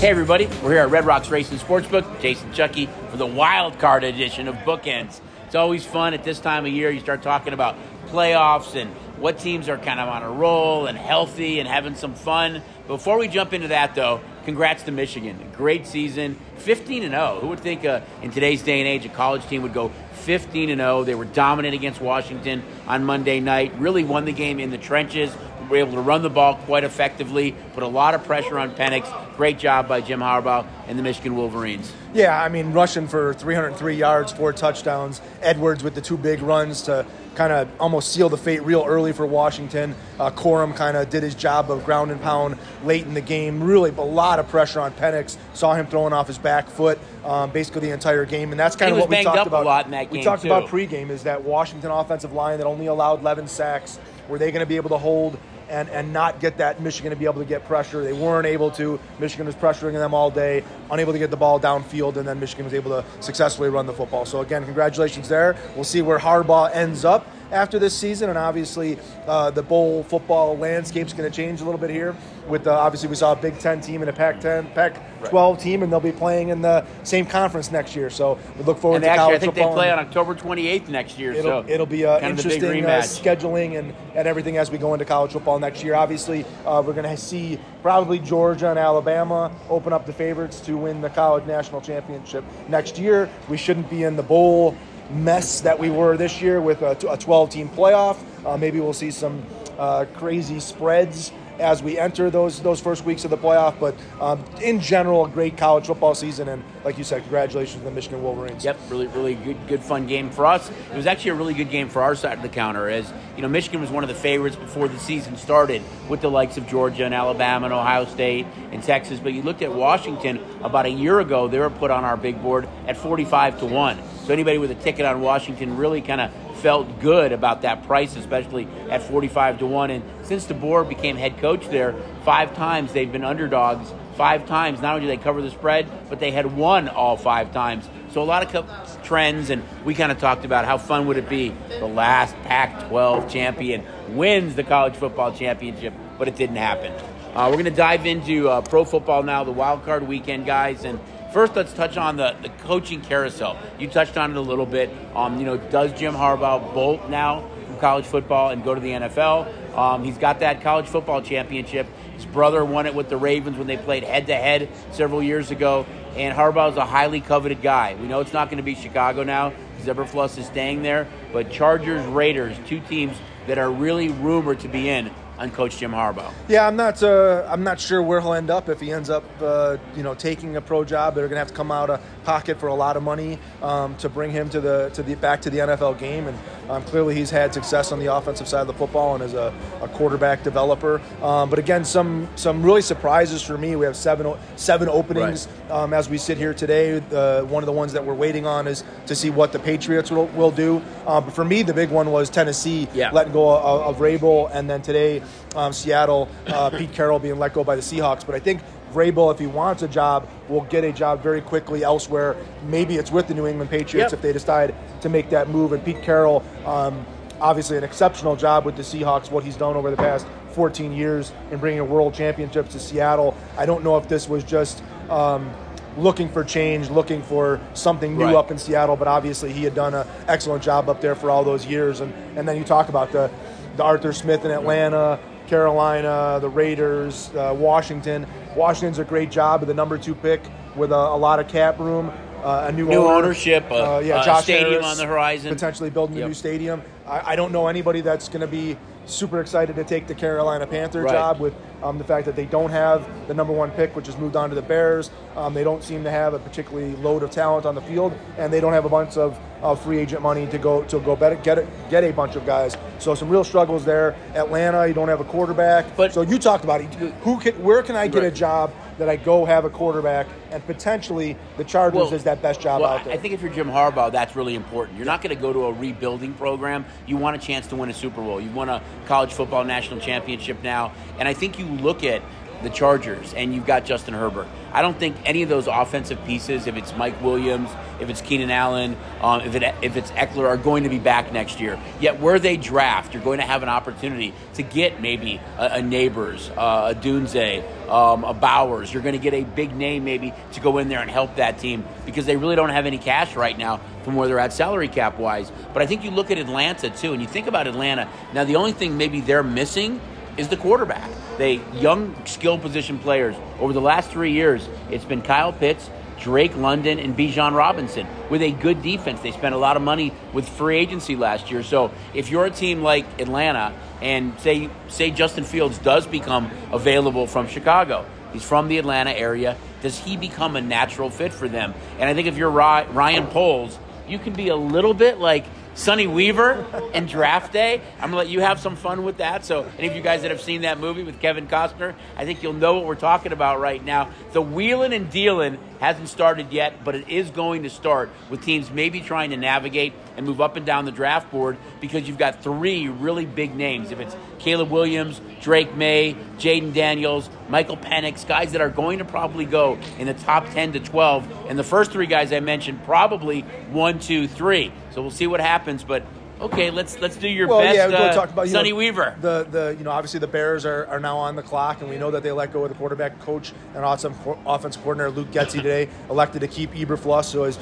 Hey, everybody, we're here at Red Rocks Racing Sportsbook. Jason Chucky for the wild card edition of Bookends. It's always fun at this time of year. You start talking about playoffs and what teams are kind of on a roll and healthy and having some fun. Before we jump into that, though, congrats to Michigan. Great season, 15 and 0. Who would think uh, in today's day and age a college team would go 15 and 0? They were dominant against Washington on Monday night. Really won the game in the trenches. We were able to run the ball quite effectively. Put a lot of pressure on Penix. Great job by Jim Harbaugh and the Michigan Wolverines. Yeah, I mean, rushing for 303 yards, four touchdowns. Edwards with the two big runs to kind of almost seal the fate real early for Washington. Uh, Corum kind of did his job of ground and pound late in the game. Really, a lot of pressure on Penix. Saw him throwing off his back foot um, basically the entire game, and that's kind of what we talked about. lot in that we talked too. about pregame is that Washington offensive line that only allowed 11 sacks. Were they going to be able to hold? And, and not get that Michigan to be able to get pressure. They weren't able to. Michigan was pressuring them all day, unable to get the ball downfield, and then Michigan was able to successfully run the football. So again, congratulations there. We'll see where Harbaugh ends up after this season, and obviously uh, the bowl football landscape's going to change a little bit here. With uh, obviously we saw a Big Ten team and a Pac-10, Pac-12 team, and they'll be playing in the same conference next year. So we look forward And to actually, I college think they play on October 28th next year. It'll, so it'll be uh, kind of the big interesting uh, scheduling and, and everything as we go into college football next year. Obviously, uh, we're going to see probably Georgia and Alabama open up the favorites to win the college national championship next year. We shouldn't be in the bowl mess that we were this year with a 12 team playoff. Uh, maybe we'll see some uh, crazy spreads as we enter those those first weeks of the playoff. But um, in general, a great college football season, and like you said, congratulations to the Michigan Wolverines. Yep, really, really good, good, fun game for us. It was actually a really good game for our side of the counter, as you know, Michigan was one of the favorites before the season started, with the likes of Georgia and Alabama and Ohio State and Texas. But you looked at Washington about a year ago; they were put on our big board at forty-five to one. So anybody with a ticket on Washington really kind of felt good about that price, especially at 45 to 1. And since DeBoer became head coach there, five times they've been underdogs. Five times, not only did they cover the spread, but they had won all five times. So a lot of co- trends, and we kind of talked about how fun would it be the last Pac-12 champion wins the college football championship, but it didn't happen. Uh, we're going to dive into uh, pro football now, the wild card weekend, guys, and First, let's touch on the, the coaching carousel. You touched on it a little bit. Um, you know, does Jim Harbaugh bolt now from college football and go to the NFL? Um, he's got that college football championship. His brother won it with the Ravens when they played head to head several years ago. And Harbaugh is a highly coveted guy. We know it's not going to be Chicago now. Eberflus is staying there. But Chargers, Raiders, two teams that are really rumored to be in on Coach Jim Harbaugh. Yeah, I'm not. Uh, I'm not sure where he'll end up if he ends up, uh, you know, taking a pro job. They're going to have to come out of pocket for a lot of money um, to bring him to the to the back to the NFL game. And um, clearly, he's had success on the offensive side of the football and as a, a quarterback developer. Um, but again, some some really surprises for me. We have seven seven openings um, as we sit here today. Uh, one of the ones that we're waiting on is to see what the Patriots will, will do. Um, but for me, the big one was Tennessee Yeah. letting go of, of Vrabel, and then today um, Seattle, uh, Pete Carroll being let go by the Seahawks. But I think Vrabel, if he wants a job, will get a job very quickly elsewhere. Maybe it's with the New England Patriots Yep. if they decide to make that move. And Pete Carroll, um, obviously an exceptional job with the Seahawks, what he's done over the past 14 years in bringing a world championships to Seattle. I don't know if this was just. Um, Looking for change, looking for something new Right. up in Seattle, but obviously he had done an excellent job up there for all those years. And, and then you talk about the, the Arthur Smith in Atlanta, Carolina, the Raiders, uh, Washington. Washington's a great job with the number two pick with a, a lot of cap room, uh, a new, New owner. ownership, a- yeah, a Josh stadium Harris on the horizon. potentially building Yep. a new stadium. I, I don't know anybody that's going to be super excited to take the Carolina Panther Right. job with um, the fact that they don't have the number one pick, which has moved on to the Bears. Um, they don't seem to have a particularly load of talent on the field, and they don't have a bunch of uh, free agent money to go to go bet, get it, get a bunch of guys. So some real struggles there. Atlanta, you don't have a quarterback. But- so you talked about it. Who can, where can I get a job that I go have a quarterback, and potentially the Chargers Well- is that best job well, out there. I think if you're Jim Harbaugh, that's really important. You're not going to go to a rebuilding program. You want a chance to win a Super Bowl. You won a college football national championship now, and I think you look at the Chargers, and you've got Justin Herbert. I don't think any of those offensive pieces, if it's Mike Williams, if it's Keenan Allen, um, if, it, if it's Ekeler, are going to be back next year. Yet where they draft, you're going to have an opportunity to get maybe a, a Nabers, uh, a Odunze, um, a Bowers. You're going to get a big name maybe to go in there and help that team because they really don't have any cash right now from where they're at salary cap wise. But I think you look at Atlanta too, and you think about Atlanta. Now, the only thing maybe they're missing is the quarterback. They young skill position players over the last three years. It's been Kyle Pitts, Drake London, and Bijan Robinson with a good defense. They spent a lot of money with free agency last year. So if you're a team like Atlanta and say say Justin Fields does become available from Chicago, he's from the Atlanta area. Does he become a natural fit for them? And I think if you're Ryan Poles, you can be a little bit like Sonny Weaver and Draft Day. I'm gonna let you have some fun with that. So, any of you guys that have seen that movie with Kevin Costner, I think you'll know what we're talking about right now. The wheeling and dealing hasn't started yet, but it is going to start with teams maybe trying to navigate and move up and down the draft board because you've got three really big names. If it's Caleb Williams, Drake Maye, Jayden Daniels, Michael Penix, guys that are going to probably go in the top 10 to 12. And the first three guys I mentioned, probably one, two, three. So we'll see what happens. But okay, let's let's do your well, best. Yeah, we'll uh, talk about Sonny know, Weaver. The the you know obviously the Bears are, are now on the clock, and we know that they let go of the quarterback coach and awesome offensive coordinator Luke Getsy today, elected to keep Eberflus. So as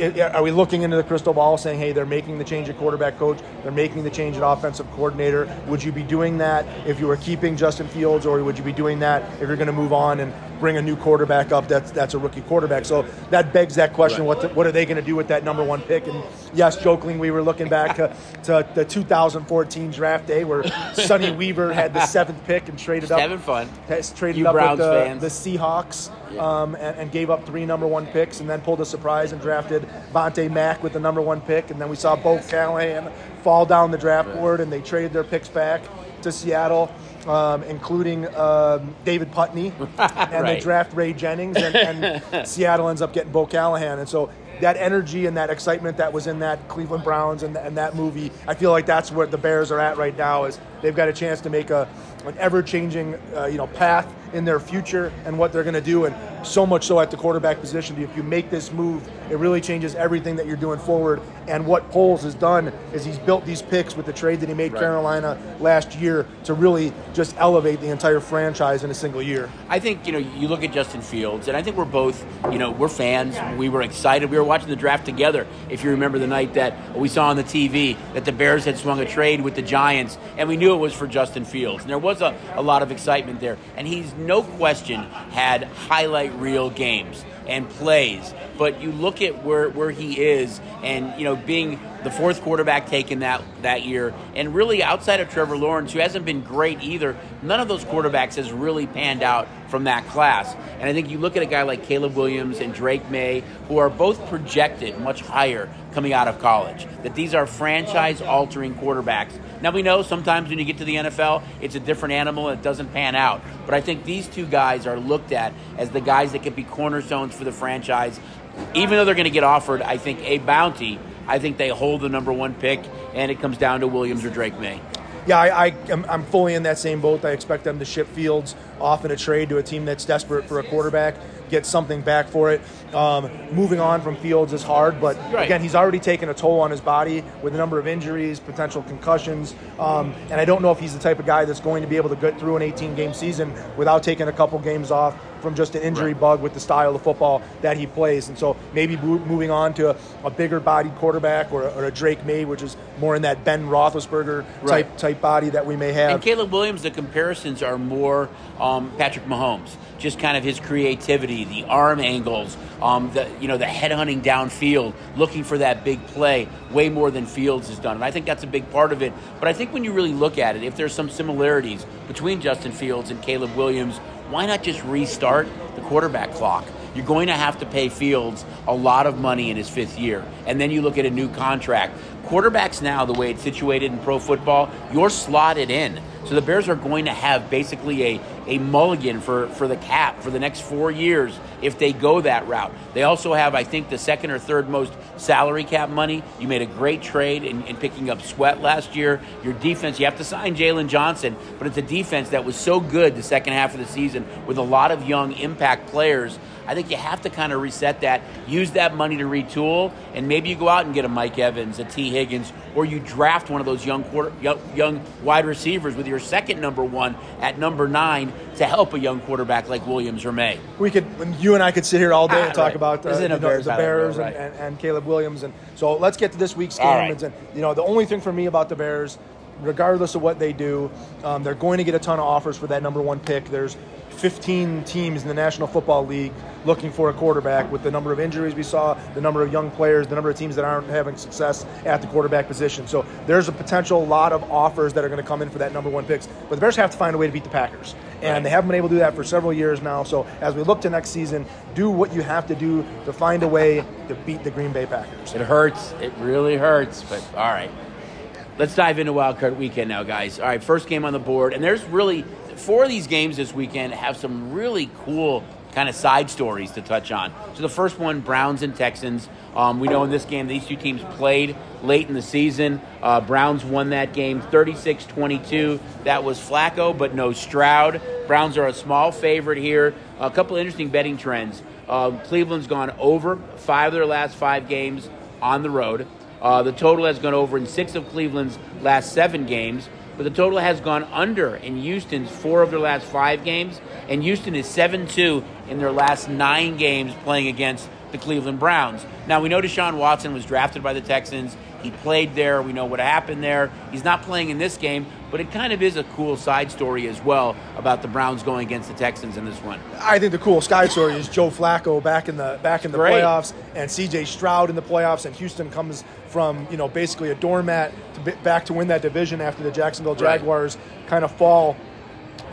are we looking into the crystal ball saying, hey, they're making the change at quarterback coach, they're making the change at offensive coordinator? Would you be doing that if you were keeping Justin Fields, or would you be doing that if you're going to move on and bring a new quarterback up that's that's a rookie quarterback? So that begs that question: right. what the, what are they going to do with that number one pick? And yes, jokingly, we were looking back to, to the 2014 draft day where Sonny Weaver had the seventh pick and traded Just up. Having fun. Traded you up Browns with the, fans. the Seahawks um, and, and, gave up three number one picks, and then pulled a surprise and drafted Vontae Mack with the number one pick, and then we saw Bo Callahan fall down the draft board, and they traded their picks back to Seattle. Um, including um, David Putney, and right. they draft Ray Jennings, and, and Seattle ends up getting Bo Callahan. And so that energy and that excitement that was in that Cleveland Browns and, and that movie, I feel like that's where the Bears are at right now. Is they've got a chance to make a an ever changing uh, you know path in their future and what they're going to do, and so much so at the quarterback position. If you make this move, it really changes everything that you're doing forward. And what Poles has done is he's built these picks with the trade that he made right. Carolina last year to really just elevate the entire franchise in a single year. I think you know you look at Justin Fields, and I think we're both you know we're fans. We were excited. We were watching the draft together. If you remember the night that we saw on the TV that the Bears had swung a trade with the Giants, and we knew it was for Justin Fields. And there was a, a lot of excitement there, and he's no question had highlight reel games and plays. But you look at where, where he is, and you know, being the fourth quarterback taken that that year, and really outside of Trevor Lawrence, who hasn't been great either, none of those quarterbacks has really panned out from that class. And I think you look at a guy like Caleb Williams and Drake Maye, who are both projected much higher coming out of college. That these are franchise-altering quarterbacks. Now we know sometimes when you get to the NFL, it's a different animal and it doesn't pan out. But I think these two guys are looked at as the guys that could be cornerstones for the franchise. Even though they're going to get offered, I think, a bounty, I think they hold the number one pick, and it comes down to Williams or Drake Maye. Yeah, I, I, am fully in that same boat. I expect them to ship Fields off in a trade to a team that's desperate for a quarterback, get something back for it. Um, moving on from Fields is hard, but right. again, he's already taken a toll on his body with a number of injuries, potential concussions, um, and I don't know if he's the type of guy that's going to be able to get through an 18 game season without taking a couple games off from just an injury right. bug with the style of football that he plays. And so maybe moving on to a, a bigger bodied quarterback or, or, a Drake Maye, which is more in that Ben Roethlisberger right. type type body that we may have. And Caleb Williams, the comparisons are more um, Patrick Mahomes, just kind of his creativity, the arm angles, um, Um, the you know the headhunting downfield, looking for that big play, way more than Fields has done. And I think that's a big part of it. But I think when you really look at it, if there's some similarities between Justin Fields and Caleb Williams, why not just restart the quarterback clock? You're going to have to pay Fields a lot of money in his fifth year. And then you look at a new contract. Quarterbacks now, the way it's situated in pro football, you're slotted in. So the Bears are going to have basically a, a mulligan for, for the cap for the next four years if they go that route. They also have, I think, the second or third most salary cap money. You made a great trade in, in picking up Sweat last year. Your defense, you have to sign Jaylon Johnson, but it's a defense that was so good the second half of the season with a lot of young impact players. I think you have to kind of reset that, use that money to retool, and maybe you go out and get a Mike Evans, a Tee Higgins, or you draft one of those young quarter, young, wide receivers with your second number one at number nine to help a young quarterback like Williams or Maye. We could, you and I could sit here all day Ah, and talk right. about uh, you know, Bears the Bears and, and, and Caleb Williams. And so let's get to this week's game. Right. And, you know, the only thing for me about the Bears, regardless of what they do, um, they're going to get a ton of offers for that number one pick. There's 15 teams in the National Football League looking for a quarterback with the number of injuries we saw, the number of young players, the number of teams that aren't having success at the quarterback position. So there's a potential lot of offers that are going to come in for that number one picks. But the Bears have to find a way to beat the Packers. And they haven't been able to do that for several years now. So as we look to next season, do what you have to do to find a way to beat the Green Bay Packers. It hurts. It really hurts. But all right. Let's dive into Wild Card Weekend now, guys. All right, first game on the board. And there's really, four of these games this weekend have some really cool kind of side stories to touch on. So the first one, Browns and Texans. Um, we know in this game, these two teams played late in the season. Uh, Browns won that game 36 22. That was Flacco, but no Stroud. Browns are a small favorite here. A couple interesting betting trends. Um, Cleveland's gone over five of their last five games on the road. Uh, the total has gone over in six of Cleveland's last seven games, but the total has gone under in Houston's four of their last five games, and Houston is 7 2 in their last nine games playing against the Cleveland Browns. Now, we know Deshaun Watson was drafted by the Texans. He played there. We know what happened there. He's not playing in this game, but it kind of is a cool side story as well about the Browns going against the Texans in this one. I think the cool sky story is Joe Flacco back in the back in the Great. playoffs, and C.J. Stroud in the playoffs, and Houston comes from you know basically a doormat to back to win that division after the Jacksonville Right. Jaguars kind of fall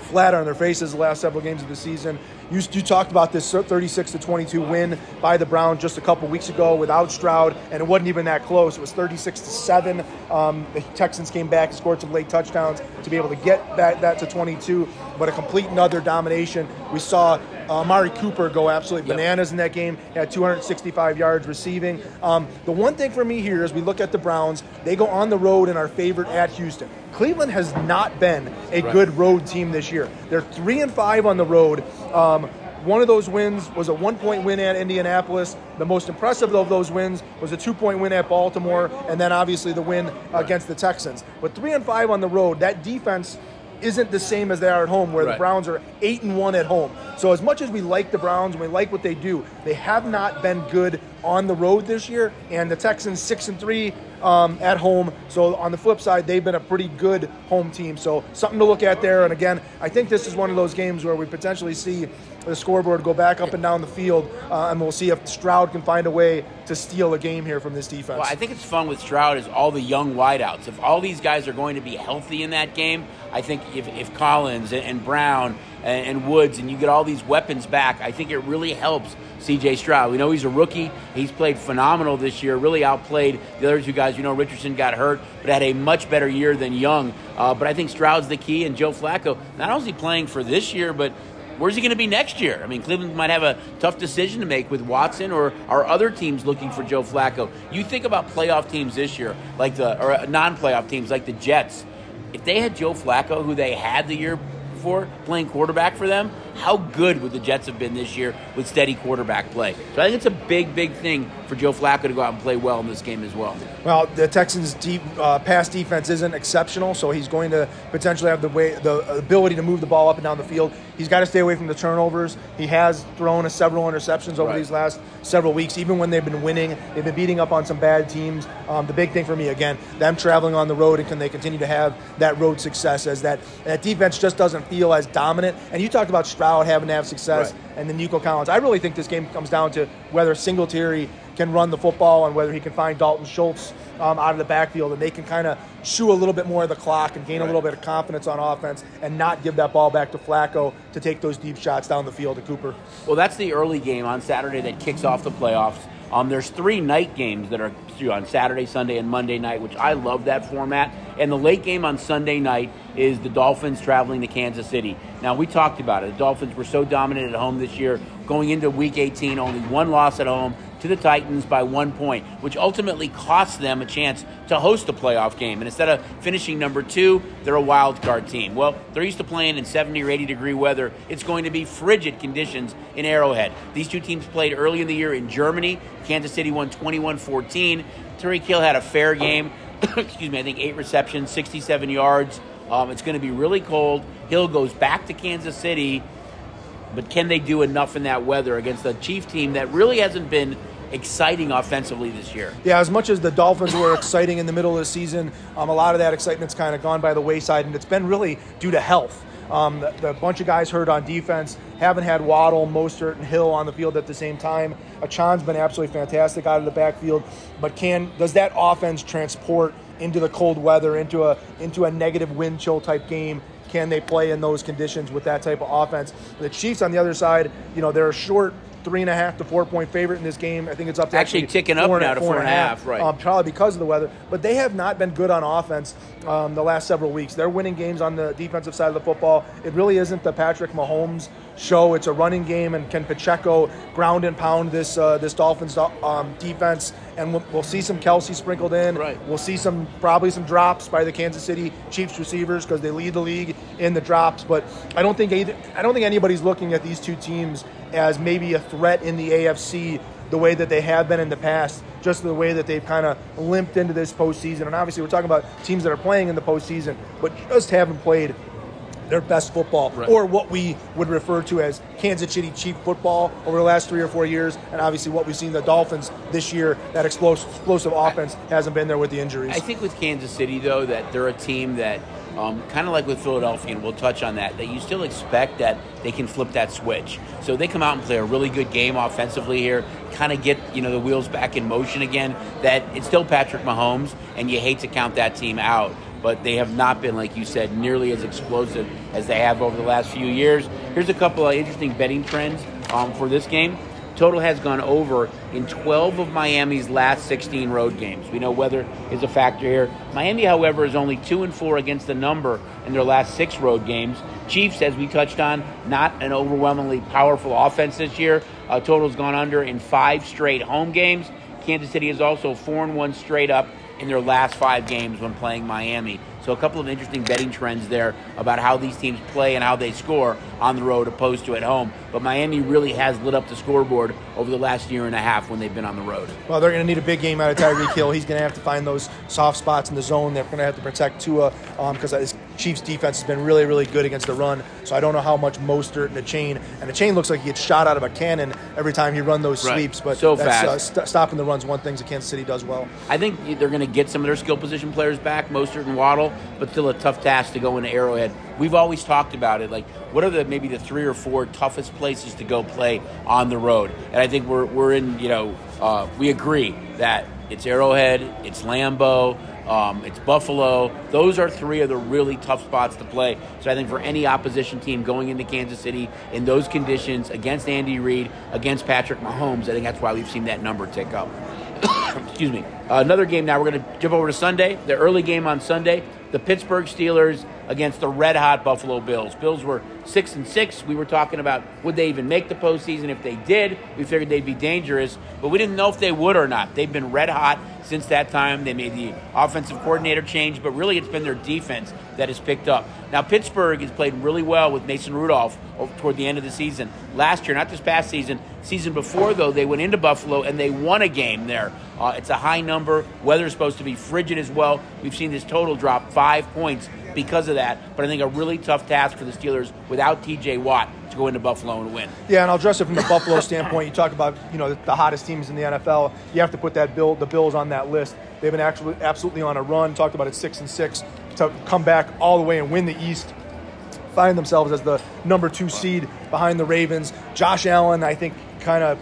flat on their faces the last several games of the season. You, you talked about this 36 to 22 win by the Browns just a couple weeks ago without Stroud, and it wasn't even that close. It was 36 to seven. Um, the Texans came back and scored some late touchdowns to be able to get that, that to 22, but a complete and utter domination. We saw uh, Cooper go absolutely Yep. bananas in that game. He had 265 yards receiving. Um, the one thing for me here is we look at the Browns. They go on the road and are favored at Houston. Cleveland has not been a Right. good road team this year. They're three and five on the road. Um, one of those wins was a one-point win at Indianapolis. The most impressive of those wins was a two-point win at Baltimore, and then obviously the win against the Texans. But three and five on the road, that defense isn't the same as they are at home, where the Browns are eight and one at home. So as much as we like the Browns and we like what they do, they have not been good on the road this year. And the Texans six and three um, at home. So on the flip side, they've been a pretty good home team. So something to look at there. And again, I think this is one of those games where we potentially see the scoreboard go back up and down the field, uh, and we'll see if Stroud can find a way to steal a game here from this defense. Well, I think it's fun with Stroud is all the young wideouts. If all these guys are going to be healthy in that game, I think if, if Collins and, Brown and Woods and you get all these weapons back, I think it really helps C.J. Stroud. We know he's a rookie. He's played phenomenal this year. Really outplayed the other two guys. You know, Richardson got hurt, but had a much better year than Young. Uh, but I think Stroud's the key, and Joe Flacco not only playing for this year, but Where's he going to be next year? I mean, Cleveland might have a tough decision to make with Watson or our other teams looking for Joe Flacco. You think about playoff teams this year, like the or non-playoff teams like the Jets. If they had Joe Flacco, who they had the year before playing quarterback for them, how good would the Jets have been this year with steady quarterback play? So I think it's a big, big thing for Joe Flacco to go out and play well in this game as well. Well, the Texans' deep uh, pass defense isn't exceptional, so he's going to potentially have the way the ability to move the ball up and down the field. He's got to stay away from the turnovers. He has thrown several interceptions over Right. these last several weeks, even when they've been winning. They've been beating up on some bad teams. Um, the big thing for me, again, them traveling on the road and can they continue to have that road success as that that defense just doesn't feel as dominant. And you talked about Stroud having to have success Right. and then Nico Collins. I really think this game comes down to whether Singletary can run the football and whether he can find Dalton Schultz um, out of the backfield and they can kind of chew a little bit more of the clock and gain a little bit of confidence on offense and not give that ball back to Flacco to take those deep shots down the field to Cooper. Well, that's the early game on Saturday that kicks off the playoffs. Um, there's three night games that are on Saturday, Sunday, and Monday night, which I love that format. And the late game on Sunday night is the Dolphins traveling to Kansas City. Now, we talked about it. The Dolphins were so dominant at home this year, going into week 18, only one loss at home to the Titans by one point, which ultimately cost them a chance to host a playoff game. And instead of finishing number two, they're a wild card team. Well, they're used to playing in 70 or 80 degree weather. It's going to be frigid conditions in Arrowhead. These two teams played early in the year in Germany. Kansas City won 21 14. Tyreek Hill had a fair game. Excuse me, I think eight receptions, 67 yards. Um, it's going to be really cold. Hill goes back to Kansas City, but can they do enough in that weather against a Chief team that really hasn't been exciting offensively this year. Yeah, as much as the Dolphins were exciting in the middle of the season, um, a lot of that excitement's kind of gone by the wayside, and it's been really due to health. Um, the, the, bunch of guys hurt on defense haven't had Waddle, Mostert, and Hill on the field at the same time. Achane's been absolutely fantastic out of the backfield, but can does that offense transport into the cold weather, into a into a negative wind chill type game? Can they play in those conditions with that type of offense? The Chiefs on the other side, you know, they're short three and a half to four point favorite in this game. I think it's up to actually, actually ticking up now to four and a half, half right? Um, probably because of the weather. But they have not been good on offense um, the last several weeks. They're winning games on the defensive side of the football. It really isn't the Patrick Mahomes show. It's a running game, and can Pacheco ground and pound this uh, this Dolphins um, defense? And we'll, we'll, see some Kelce sprinkled in. Right. We'll see some probably some drops by the Kansas City Chiefs receivers because they lead the league in the drops. But I don't think either, I don't think anybody's looking at these two teams as maybe a threat in the AFC the way that they have been in the past, just the way that they've kind of limped into this postseason. And obviously, we're talking about teams that are playing in the postseason, but just haven't played their best football, right. or what we would refer to as Kansas City cheap football over the last three or four years. And obviously, what we've seen the Dolphins this year, that explosive, explosive offense hasn't been there with the injuries. I think with Kansas City, though, that they're a team that um, kind of like with Philadelphia, and we'll touch on that, that you still expect that they can flip that switch. So they come out and play a really good game offensively here, kind of get you know the wheels back in motion again. That it's still Patrick Mahomes, and you hate to count that team out, but they have not been, like you said, nearly as explosive as they have over the last few years. Here's a couple of interesting betting trends um, for this game. Total has gone over in 12 of Miami's last 16 road games. We know weather is a factor here. Miami, however, is only 2 and 4 against the number in their last 6 road games. Chiefs, as we touched on, not an overwhelmingly powerful offense this year. Uh, total's gone under in 5 straight home games. Kansas City is also 4 and 1 straight up in their last 5 games when playing Miami. So a couple of interesting betting trends there about how these teams play and how they score on the road opposed to at home. But Miami really has lit up the scoreboard over the last year and a half when they've been on the road. Well, they're going to need a big game out of Tyreek Hill. He's going to have to find those soft spots in the zone. They're going to have to protect Tua because um, Chiefs defense has been really, really good against the run. So I don't know how much Mostert and Achane and Achane looks like he gets shot out of a cannon every time he run those right. sweeps. But so that's, uh, st- stopping the runs one thing that Kansas City does well. I think they're going to get some of their skill position players back, Mostert and Waddle but still a tough task to go into Arrowhead. We've always talked about it. Like, what are the maybe the three or four toughest places to go play on the road? And I think we're we're in. You know, uh, we agree that it's Arrowhead, it's Lambeau. Um, it's Buffalo. Those are three of the really tough spots to play. So I think for any opposition team going into Kansas City in those conditions against Andy Reid, against Patrick Mahomes, I think that's why we've seen that number tick up. Excuse me. Uh, another game now. We're going to jump over to Sunday. The early game on Sunday the Pittsburgh Steelers against the red hot Buffalo Bills. Bills were six and six. We were talking about would they even make the postseason. If they did, we figured they'd be dangerous, but we didn't know if they would or not. They've been red hot since that time. They made the offensive coordinator change, but really it's been their defense that has picked up. Now Pittsburgh has played really well with Mason Rudolph toward the end of the season. Last year, not this past season, season before though, they went into Buffalo and they won a game there. Uh, it's a high number. Weather's supposed to be frigid as well. We've seen this total drop five points because of that. But I think a really tough task for the Steelers without T.J. Watt to go into Buffalo and win. Yeah, and I'll address it from the Buffalo standpoint. You talk about you know the, hottest teams in the NFL. You have to put that bill the Bills on that list. They've been actually absolutely on a run. Talked about it six and six to come back all the way and win the East. Find themselves as the number two seed behind the Ravens. Josh Allen, I think, kind of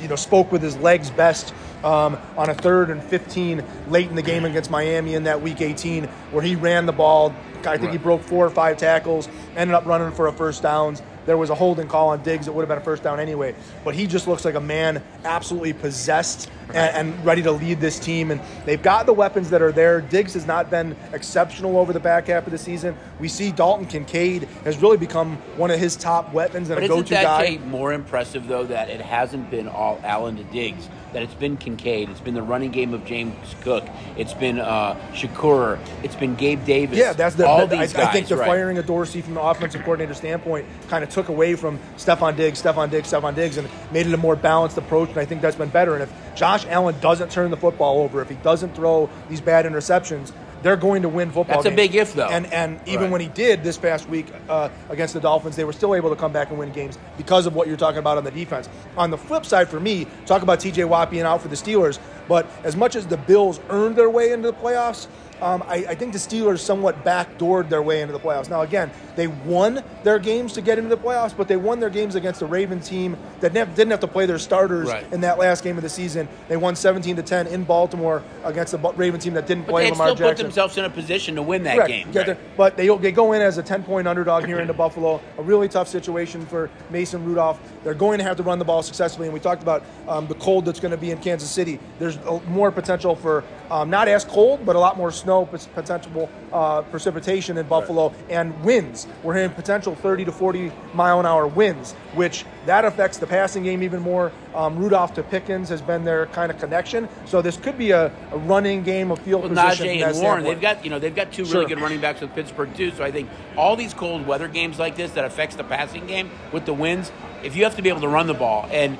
you know spoke with his legs best um, on a third and 15 late in the game against Miami in that Week 18, where he ran the ball. I think right. he broke four or five tackles, ended up running for a first downs. There was a holding call on Diggs. It would have been a first down anyway. But he just looks like a man absolutely possessed and, and ready to lead this team. And they've got the weapons that are there. Diggs has not been exceptional over the back half of the season. We see Dalton Kincaid has really become one of his top weapons and But a go-to that guy. Kate, more impressive though that it hasn't been all Allen to Diggs, that it's been Kincaid, it's been the running game of James Cook, it's been uh, Shakir, it's been Gabe Davis. Yeah, that's the. all the- these I, guys. I think the right. firing of Dorsey from the offensive coordinator standpoint kind of took away from Stefon Diggs, Stefon Diggs, Stefon Diggs, and made it a more balanced approach. And I think that's been better. And if Josh Allen doesn't turn the football over, if he doesn't throw these bad interceptions. They're going to win football. That's a big if, though. And and even Right. when he did this past week uh, against the Dolphins, they were still able to come back and win games because of what you're talking about on the defense. On the flip side, for me, talk about T.J. Watt being out for the Steelers, but as much as the Bills earned their way into the playoffs, um, I, I think the Steelers somewhat backdoored their way into the playoffs. Now, again, they won their games to get into the playoffs, but they won their games against the Raven team that nev- didn't have to play their starters Right. in that last game of the season. They won 17 to 10 in Baltimore against the Raven team that didn't But play they Lamar still put themselves in a position to win that Correct. game. Yeah, Right. But they, they go in as a 10 point underdog here into Buffalo. A really tough situation for Mason Rudolph. They're going to have to run the ball successfully. And we talked about um, the cold that's going to be in Kansas City. There's a, more potential for um, not as cold, but a lot more snow, pot- potential uh, precipitation in Buffalo, and winds. We're hearing potential 30 to 40 mile an hour winds, which that affects the passing game even more. Um, Rudolph to Pickens has been their kind of connection. So this could be a, a running game of field Well, position. Najee and Warren, they've got you know they've got two really good running backs with Pittsburgh too. So I think all these cold weather games like this that affects the passing game with the winds, if you have to be able to run the ball and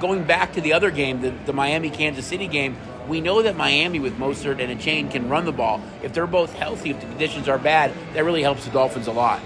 going back to the other game, the, the Miami Kansas City game, we know that Miami with Mostert and Achane can run the ball. If they're both healthy, if the conditions are bad, that really helps the Dolphins a lot.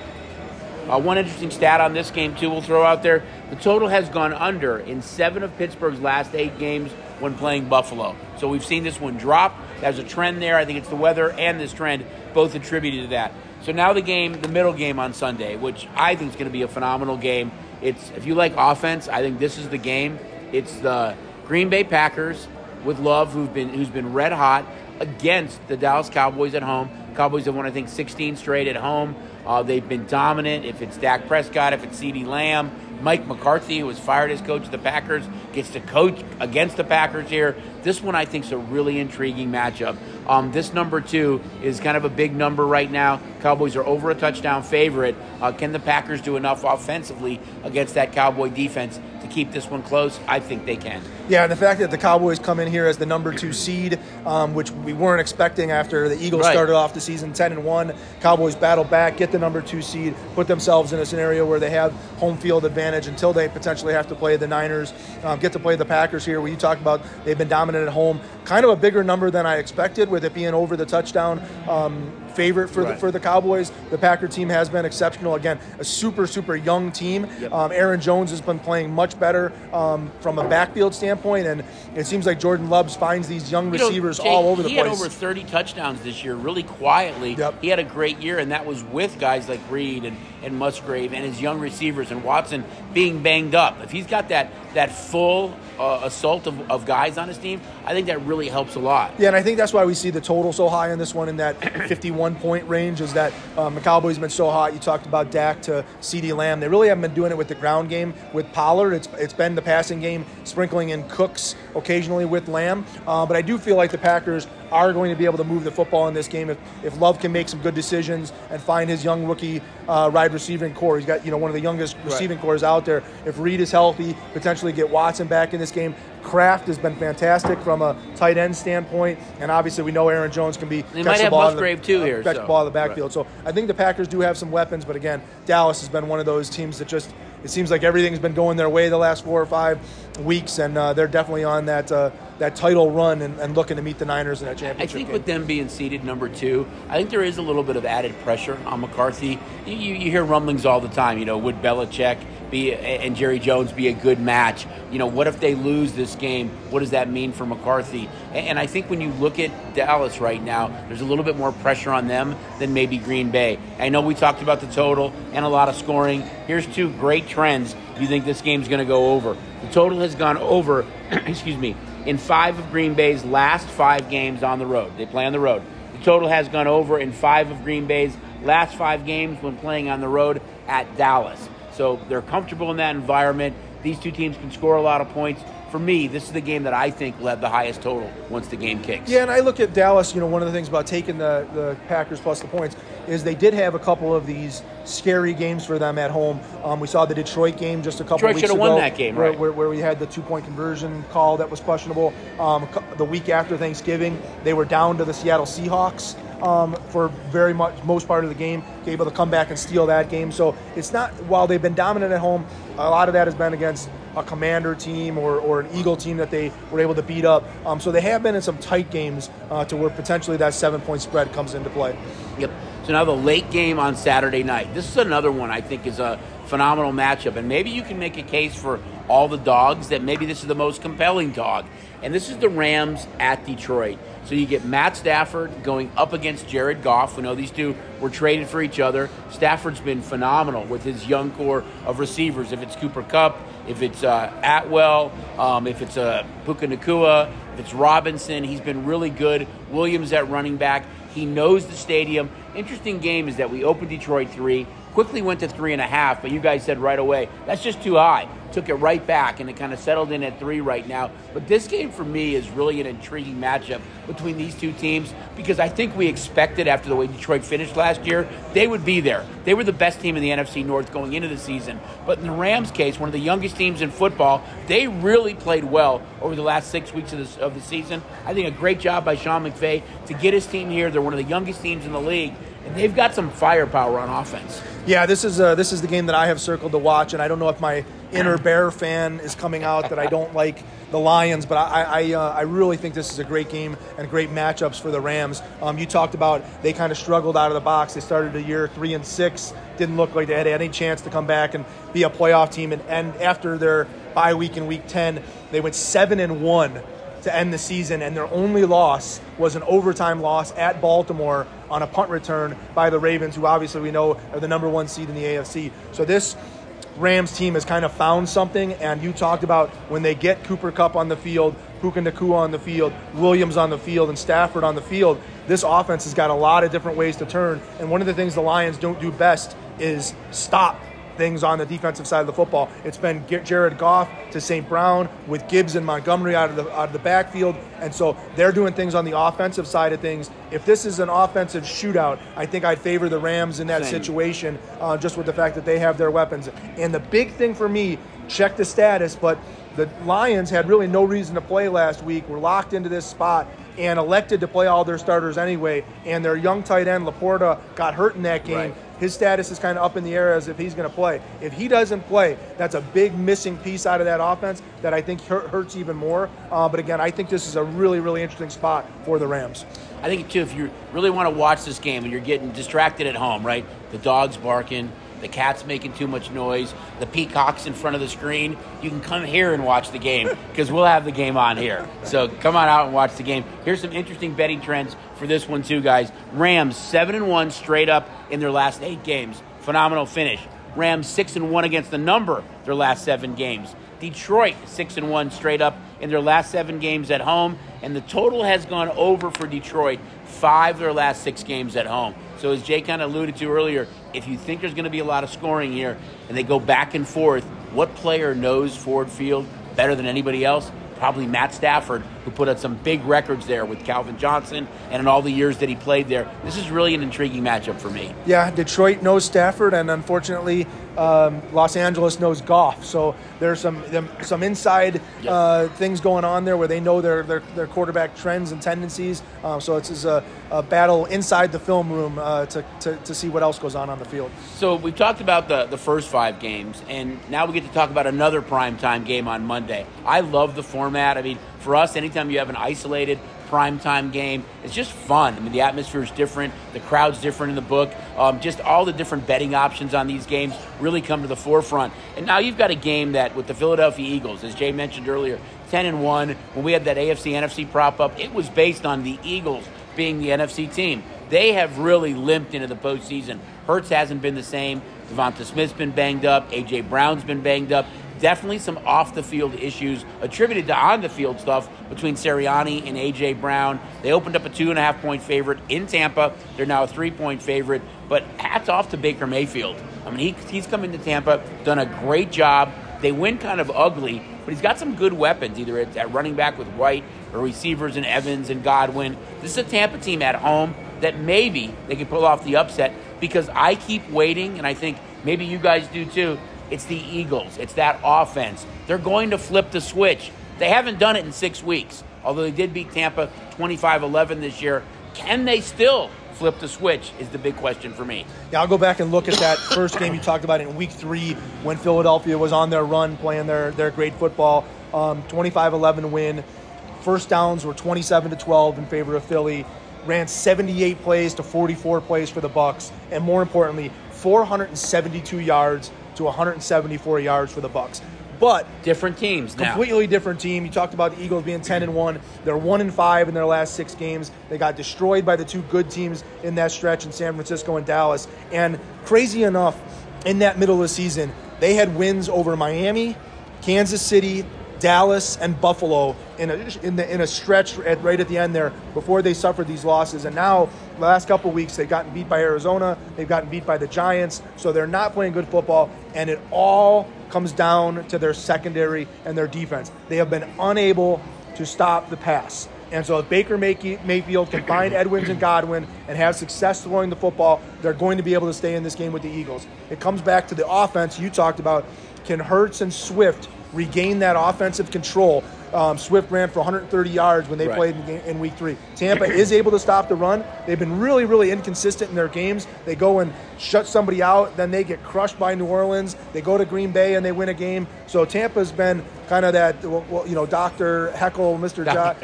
Uh, one interesting stat on this game, too, we'll throw out there. The total has gone under in seven of Pittsburgh's last eight games when playing Buffalo. So we've seen this one drop. There's a trend there. I think it's the weather and this trend both attributed to that. So now the game, the middle game on Sunday, which I think is going to be a phenomenal game. It's if you like offense, I think this is the game. It's the Green Bay Packers with Love, who've been who's been red hot against the Dallas Cowboys at home. Cowboys have won, I think, 16 straight at home. Uh, they've been dominant. If it's Dak Prescott, if it's CeeDee Lamb, Mike McCarthy, who was fired as coach of the Packers, gets to coach against the Packers here. This one, I think, is a really intriguing matchup. Um, this number two is kind of a big number right now. Cowboys are over a touchdown favorite. Uh, can the Packers do enough offensively against that Cowboy defense to keep this one close? I think they can. Yeah, and the fact that the Cowboys come in here as the number two seed, um, which we weren't expecting after the Eagles Right. started off the season ten and one. Cowboys battle back, get the number two seed, put themselves in a scenario where they have home field advantage until they potentially have to play the Niners, um, get to play the Packers here. Where you talk about they've been dominant at home, kind of a bigger number than I expected, with it being over the touchdown. Um, favorite for the for the Cowboys. The Packer team has been exceptional. Again, a super super young team. Yep. Um, Aaron Jones has been playing much better um, from a backfield standpoint, and it seems like Jordan Loves finds these young You know, receivers all over the he place. He had over 30 touchdowns this year, really quietly. Yep. He had a great year, and that was with guys like Reed and, and Musgrave and his young receivers and Watson being banged up. If he's got that that full uh, assault of, of guys on his team, I think that really helps a lot. Yeah, and I think that's why we see the total so high on this one in that 51 point range. Is that um, the Cowboys have been so hot? You talked about Dak to CeeDee Lamb. They really haven't been doing it with the ground game with Pollard. It's it's been the passing game, sprinkling in Cooks occasionally with Lamb. Uh, but I do feel like the Packers are going to be able to move the football in this game if, if Love can make some good decisions and find his young rookie uh, wide receiving core. He's got you know one of the youngest receiving cores out there. If Reed is healthy, potentially get Watson back in this game. Kraft has been fantastic from a tight end standpoint, and obviously we know Aaron Jones can be. They catch might the have ball in the- Musgrave, too, uh, here, Catch so- the ball in the backfield. So I think the Packers do have some weapons, but again, Dallas has been one of those teams that just it seems like everything's been going their way the last four or five weeks, and uh, they're definitely on that uh, that title run and, and looking to meet the Niners in that championship. I think game. with them being seeded number two, I think there is a little bit of added pressure on McCarthy. You, you, you hear rumblings all the time. You know, would Belichick be and Jerry Jones be a good match? You know, what if they lose this game? What does that mean for McCarthy? And, and I think when you look at Dallas right now, there's a little bit more pressure on them than maybe Green Bay. I know we talked about the total and a lot of scoring. Here's two great trends. You think this game's going to go over? The total has gone over. excuse me in five of Green Bay's last five games on the road. They play on the road. The total has gone over in five of Green Bay's last five games when playing on the road at Dallas. So they're comfortable in that environment. These two teams can score a lot of points. For me, this is the game that I think led the highest total once the game kicks. Yeah, and I look at Dallas. You know, one of the things about taking the, the Packers plus the points is they did have a couple of these scary games for them at home. Um, we saw the Detroit game just a couple Detroit weeks should have ago, won that game, where, right? where, where we had the two point conversion call that was questionable. Um, the week after Thanksgiving, they were down to the Seattle Seahawks. Um, for very much most part of the game, able to come back and steal that game. So it's not while they've been dominant at home, a lot of that has been against a commander team or, or an eagle team that they were able to beat up. Um, so they have been in some tight games uh, to where potentially that seven point spread comes into play. Yep. So now the late game on Saturday night. This is another one I think is a phenomenal matchup, and maybe you can make a case for all the dogs that maybe this is the most compelling dog. And this is the Rams at Detroit. So you get Matt Stafford going up against Jared Goff. We know these two were traded for each other. Stafford's been phenomenal with his young core of receivers. If it's Cooper Kupp, if it's uh, Atwell, um, if it's uh, Puka Nacua, if it's Robinson, he's been really good. Williams at running back. He knows the stadium. Interesting game is that we opened Detroit three, quickly went to three and a half, but you guys said right away that's just too high. Took it right back, and it kind of settled in at three right now. But this game for me is really an intriguing matchup between these two teams because I think we expected after the way Detroit finished last year, they would be there. They were the best team in the NFC North going into the season. But in the Rams' case, one of the youngest teams in football, they really played well over the last six weeks of the, of the season. I think a great job by Sean McVay to get his team here. They're one of the youngest teams in the league, and they've got some firepower on offense. Yeah, this is uh, this is the game that I have circled to watch, and I don't know if my inner Bear fan is coming out that I don't like the Lions, but I I, uh, I really think this is a great game and great matchups for the Rams. Um, you talked about they kind of struggled out of the box. They started the year three and six, didn't look like they had any chance to come back and be a playoff team, and, and after their bye week in week ten, they went seven and one to end the season, and their only loss was an overtime loss at Baltimore on a punt return by the Ravens, who obviously we know are the number one seed in the AFC. So this Rams team has kind of found something, and you talked about when they get Cooper Kupp on the field, Puka Nacua on the field, Williams on the field, and Stafford on the field. This offense has got a lot of different ways to turn, and one of the things the Lions don't do best is stop things on the defensive side of the football. It's been Jared Goff to St. Brown with Gibbs and Montgomery out of the out of the backfield, and so they're doing things on the offensive side of things. If this is an offensive shootout, I think I'd favor the Rams in that Same. situation, uh, just with the fact that they have their weapons. And the big thing for me, check the status, but the Lions had really no reason to play last week. Were locked into this spot and elected to play all their starters anyway. And their young tight end LaPorta got hurt in that game Right. His status is kind of up in the air as if he's going to play. If he doesn't play, that's a big missing piece out of that offense that I think hurts even more. Uh, but again, I think this is a really, really interesting spot for the Rams. I think too, if you really want to watch this game and you're getting distracted at home, right? The dog's barking, the cat's making too much noise, the peacock's in front of the screen. You can come here and watch the game because we'll have the game on here. So come on out and watch the game. Here's some interesting betting trends for this one too, guys. Rams seven and one straight up in their last eight games. Phenomenal finish. Rams six and one against the number their last seven games. Detroit six and one straight up in their last seven games at home, and the total has gone over for Detroit five of their last six games at home. So as Jay kind of alluded to earlier, if you think there's going to be a lot of scoring here, and they go back and forth, what player knows Ford Field better than anybody else? Probably Matt Stafford, who put up some big records there with Calvin Johnson and in all the years that he played there. This is really an intriguing matchup for me. Yeah, Detroit knows Stafford, and unfortunately, um, Los Angeles knows Goff. So there's some some inside Yep. uh, things going on there where they know their their, their quarterback trends and tendencies. Um, so it's, a, a battle inside the film room uh, to, to, to see what else goes on on the field. So we've talked about the, the first five games, and now we get to talk about another primetime game on Monday. I love the format. I mean, for us, anytime you have an isolated primetime game, it's just fun. I mean, the atmosphere is different, the crowd's different in the book. Um, just all the different betting options on these games really come to the forefront. And now you've got a game that with the Philadelphia Eagles, as Jay mentioned earlier, 10 and 1, when we had that AFC NFC prop up, it was based on the Eagles being the NFC team. They have really limped into the postseason. Hurts hasn't been the same. Devonta Smith's been banged up. A.J. Brown's been banged up. Definitely some off the field issues attributed to on the field stuff between Sirianni and A.J. Brown. They opened up a two and a half point favorite in Tampa. They're now a three point favorite. But hats off to Baker Mayfield. I mean, he, he's come into Tampa, done a great job. They win kind of ugly, but he's got some good weapons, either at, at running back with White or receivers in Evans and Godwin. This is a Tampa team at home that maybe they can pull off the upset because I keep waiting, and I think maybe you guys do too. It's the Eagles. It's that offense. They're going to flip the switch. They haven't done it in six weeks, although they did beat Tampa 25 11 this year. Can they still flip the switch is the big question for me. Yeah, I'll go back and look at that first game you talked about in week three when Philadelphia was on their run playing their, their great football. Um, 25 11 win. First downs were 27 to 12 in favor of Philly. Ran 78 plays to 44 plays for the Bucks, and more importantly, 472 yards to 174 yards for the Bucks. But different teams now. Completely different team. You talked about the Eagles being 10 and 1. They're 1 and 5 in their last 6 games. They got destroyed by the two good teams in that stretch in San Francisco and Dallas. And crazy enough, in that middle of the season, they had wins over Miami, Kansas City, Dallas and Buffalo in a in, the, in a stretch at, right at the end there before they suffered these losses. And now, the last couple weeks, they've gotten beat by Arizona, they've gotten beat by the Giants, so they're not playing good football. And it all comes down to their secondary and their defense. They have been unable to stop the pass. And so if Baker Mayfield can find Edwards and Godwin and have success throwing the football, they're going to be able to stay in this game with the Eagles. It comes back to the offense you talked about. Can Hurts and Swift regain that offensive control. Um, Swift ran for 130 yards when they right. played in, in, week three. Tampa is able to stop the run. They've been really, really inconsistent in their games. They go and shut somebody out, then they get crushed by New Orleans. They go to Green Bay and they win a game. So Tampa's been kind of that, well, you know, Doctor Heckle, Mister Jock.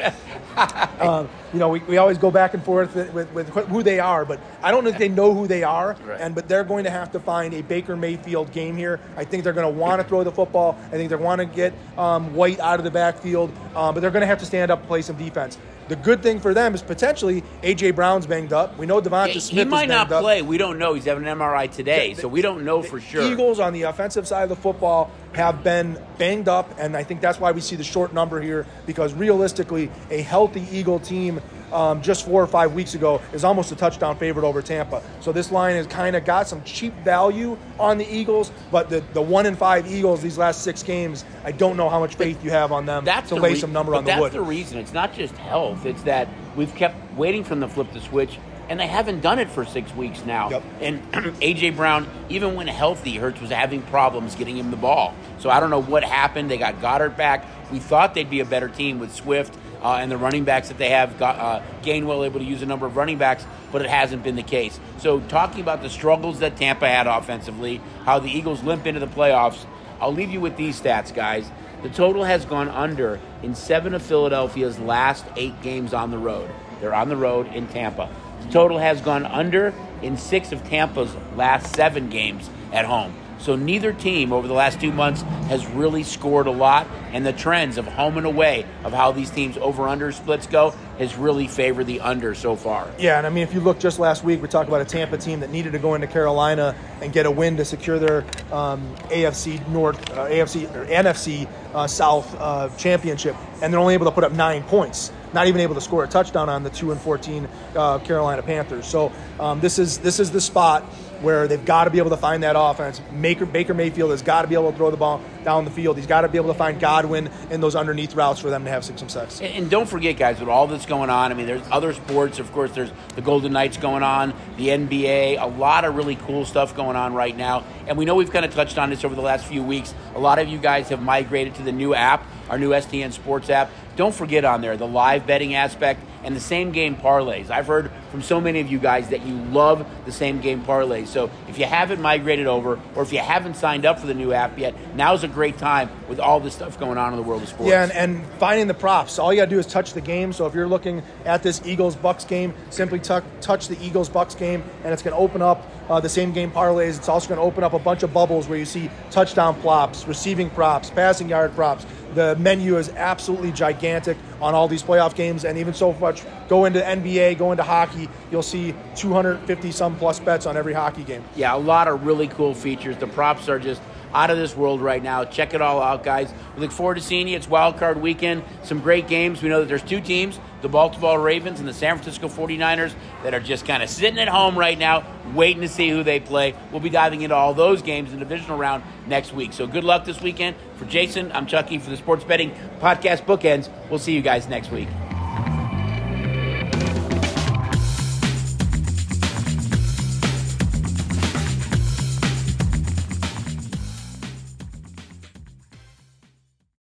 um, you know, we, we always go back and forth with, with, who they are, but I don't think they know who they are. Right. And but they're going to have to find a Baker Mayfield game here. I think they're going to want to throw the football. I think they want to get um, White out of the backfield, um, but they're going to have to stand up, and play some defense. The good thing for them is potentially AJ Brown's banged up. We know Devonta yeah, Smith. He might not up. play. We don't know. He's having an MRI today, the, so we don't know for sure. Eagles on the offensive side of the football have been banged up, and I think that's why we see the short number here. Because realistically, a healthy Eagle team um, just four or five weeks ago is almost a touchdown favorite over Tampa. So this line has kind of got some cheap value on the Eagles, but the, the one in five Eagles these last six games, I don't know how much faith you have on them that's to lay re- some number on the that's wood. That's the reason. It's not just health. It's that we've kept waiting for them to flip the switch and they haven't done it for six weeks now. Yep. And AJ Brown, even when healthy, Hurts was having problems getting him the ball. So I don't know what happened. They got Goedert back. We thought they'd be a better team with Swift uh, and the running backs that they have. Got, uh, Gainwell able to use a number of running backs, but it hasn't been the case. So talking about the struggles that Tampa had offensively, how the Eagles limp into the playoffs, I'll leave you with these stats, guys. The total has gone under in seven of Philadelphia's last eight games on the road. They're on the road in Tampa. The total has gone under in six of Tampa's last seven games at home. So neither team over the last two months has really scored a lot, and the trends of home and away of how these teams over under splits go has really favored the under so far. Yeah, and I mean, if you look just last week, we talked about a Tampa team that needed to go into Carolina and get a win to secure their um, AFC North, uh, AFC or NFC uh, South uh, championship, and they're only able to put up nine points not even able to score a touchdown on the two and fourteen uh, Carolina Panthers. So um, this is this is the spot where they've got to be able to find that offense. Baker, Baker Mayfield has got to be able to throw the ball down the field. He's got to be able to find Godwin in those underneath routes for them to have some success. And, and, don't forget, guys, with all that's going on, I mean, there's other sports. Of course, there's the Golden Knights going on, the NBA, a lot of really cool stuff going on right now. And we know we've kind of touched on this over the last few weeks. A lot of you guys have migrated to the new app, our new STN Sports app. Don't forget on there the live betting aspect and the same game parlays. I've heard from so many of you guys that you love the same game parlays. So if you haven't migrated over or if you haven't signed up for the new app yet, now's a great time with all this stuff going on in the world of sports. Yeah, and, and finding the props. All you got to do is touch the game. So if you're looking at this Eagles Bucks game, simply touch the Eagles Bucks game, and it's going to open up uh, the same game parlays. It's also going to open up a bunch of bubbles where you see touchdown props, receiving props, passing yard props. The menu is absolutely gigantic on all these playoff games, and even so much go into NBA, go into hockey, you'll see 250 some plus bets on every hockey game. Yeah, a lot of really cool features. The props are just out of this world right now. Check it all out, guys. We look forward to seeing you. It's Wild Card Weekend. Some great games. We know that there's two teams, the Baltimore Ravens and the San Francisco 49ers, that are just kind of sitting at home right now, waiting to see who they play. We'll be diving into all those games in the divisional round next week. So good luck this weekend. For Jason, I'm Chucky for the Sports Betting Podcast Bookends. We'll see you guys next week.